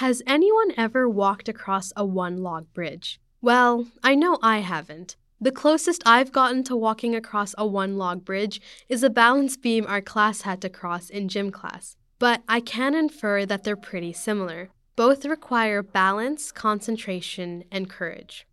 Has anyone ever walked across a one log bridge? Well, I know I haven't. The closest I've gotten to walking across a one log bridge is a balance beam our class had to cross in gym class, but I can infer that they're pretty similar. Both require balance, concentration, and courage.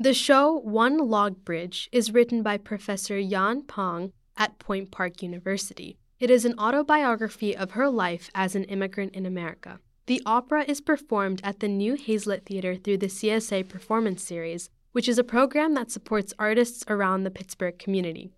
The show One Log Bridge is written by Professor Yan Pang at Point Park University. It is an autobiography of her life as an immigrant in America. The opera is performed at the New Hazlett Theater through the CSA Performance Series, which is a program that supports artists around the Pittsburgh community.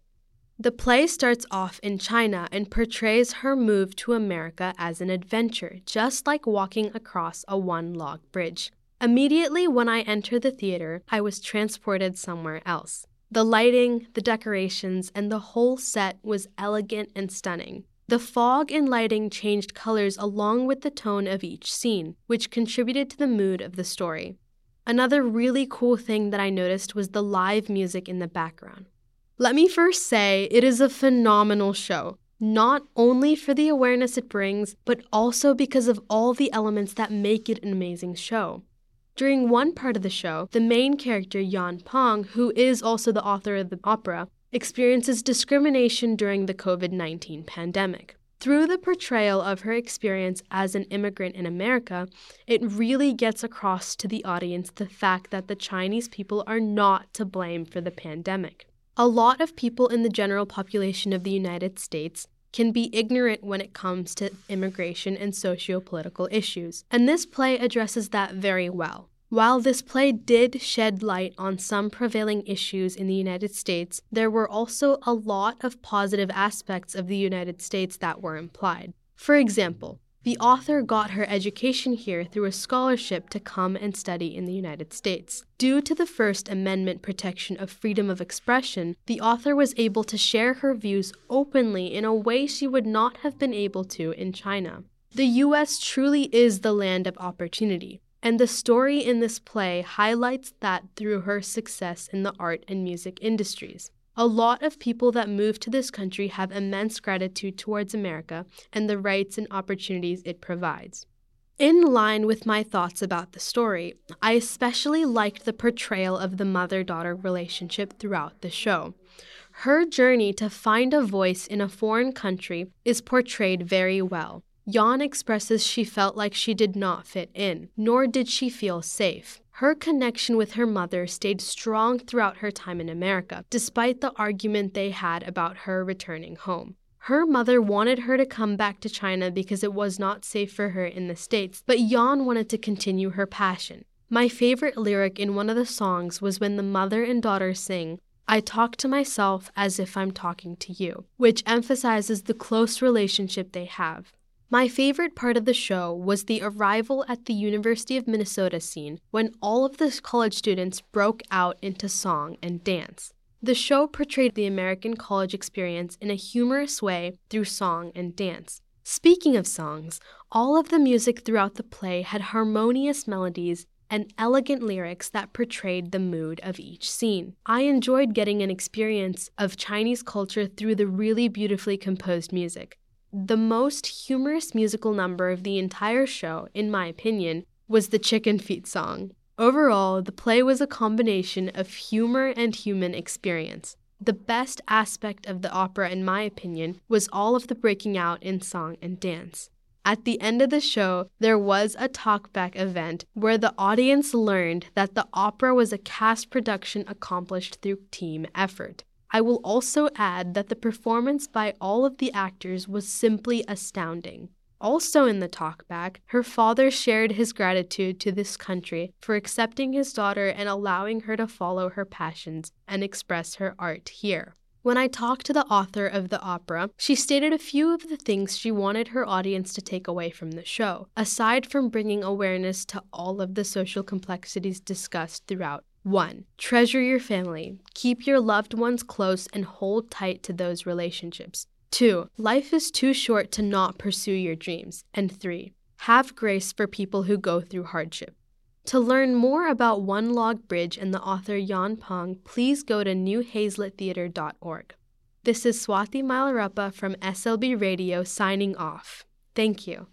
The play starts off in China and portrays her move to America as an adventure, just like walking across a one log bridge. Immediately when I entered the theater, I was transported somewhere else. The lighting, the decorations, and the whole set was elegant and stunning. The fog and lighting changed colors along with the tone of each scene, which contributed to the mood of the story. Another really cool thing that I noticed was the live music in the background. Let me first say it is a phenomenal show, not only for the awareness it brings, but also because of all the elements that make it an amazing show. During one part of the show, the main character, Yan Pang, who is also the author of the opera, experiences discrimination during the COVID 19 pandemic. Through the portrayal of her experience as an immigrant in America, it really gets across to the audience the fact that the Chinese people are not to blame for the pandemic. A lot of people in the general population of the United States can be ignorant when it comes to immigration and socio political issues, and this play addresses that very well. While this play did shed light on some prevailing issues in the United States, there were also a lot of positive aspects of the United States that were implied. For example, the author got her education here through a scholarship to come and study in the United States. Due to the First Amendment protection of freedom of expression, the author was able to share her views openly in a way she would not have been able to in China. The US truly is the land of opportunity, and the story in this play highlights that through her success in the art and music industries. A lot of people that move to this country have immense gratitude towards America and the rights and opportunities it provides. In line with my thoughts about the story, I especially liked the portrayal of the mother daughter relationship throughout the show. Her journey to find a voice in a foreign country is portrayed very well. Yan expresses she felt like she did not fit in, nor did she feel safe. Her connection with her mother stayed strong throughout her time in America, despite the argument they had about her returning home. Her mother wanted her to come back to China because it was not safe for her in the States, but Yan wanted to continue her passion. My favorite lyric in one of the songs was when the mother and daughter sing, I talk to myself as if I'm talking to you, which emphasizes the close relationship they have. My favorite part of the show was the arrival at the University of Minnesota scene when all of the college students broke out into song and dance. The show portrayed the American college experience in a humorous way through song and dance. Speaking of songs, all of the music throughout the play had harmonious melodies and elegant lyrics that portrayed the mood of each scene. I enjoyed getting an experience of Chinese culture through the really beautifully composed music. The most humorous musical number of the entire show, in my opinion, was the Chicken Feet song. Overall, the play was a combination of humor and human experience. The best aspect of the opera, in my opinion, was all of the breaking out in song and dance. At the end of the show, there was a talkback event where the audience learned that the opera was a cast production accomplished through team effort. I will also add that the performance by all of the actors was simply astounding. Also in the talkback, her father shared his gratitude to this country for accepting his daughter and allowing her to follow her passions and express her art here. When I talked to the author of the opera, she stated a few of the things she wanted her audience to take away from the show, aside from bringing awareness to all of the social complexities discussed throughout 1. Treasure your family. Keep your loved ones close and hold tight to those relationships. 2. Life is too short to not pursue your dreams. And 3. Have grace for people who go through hardship. To learn more about One Log Bridge and the author Yan Pang, please go to newhazletttheater.org. This is Swati Malarappa from SLB Radio signing off. Thank you.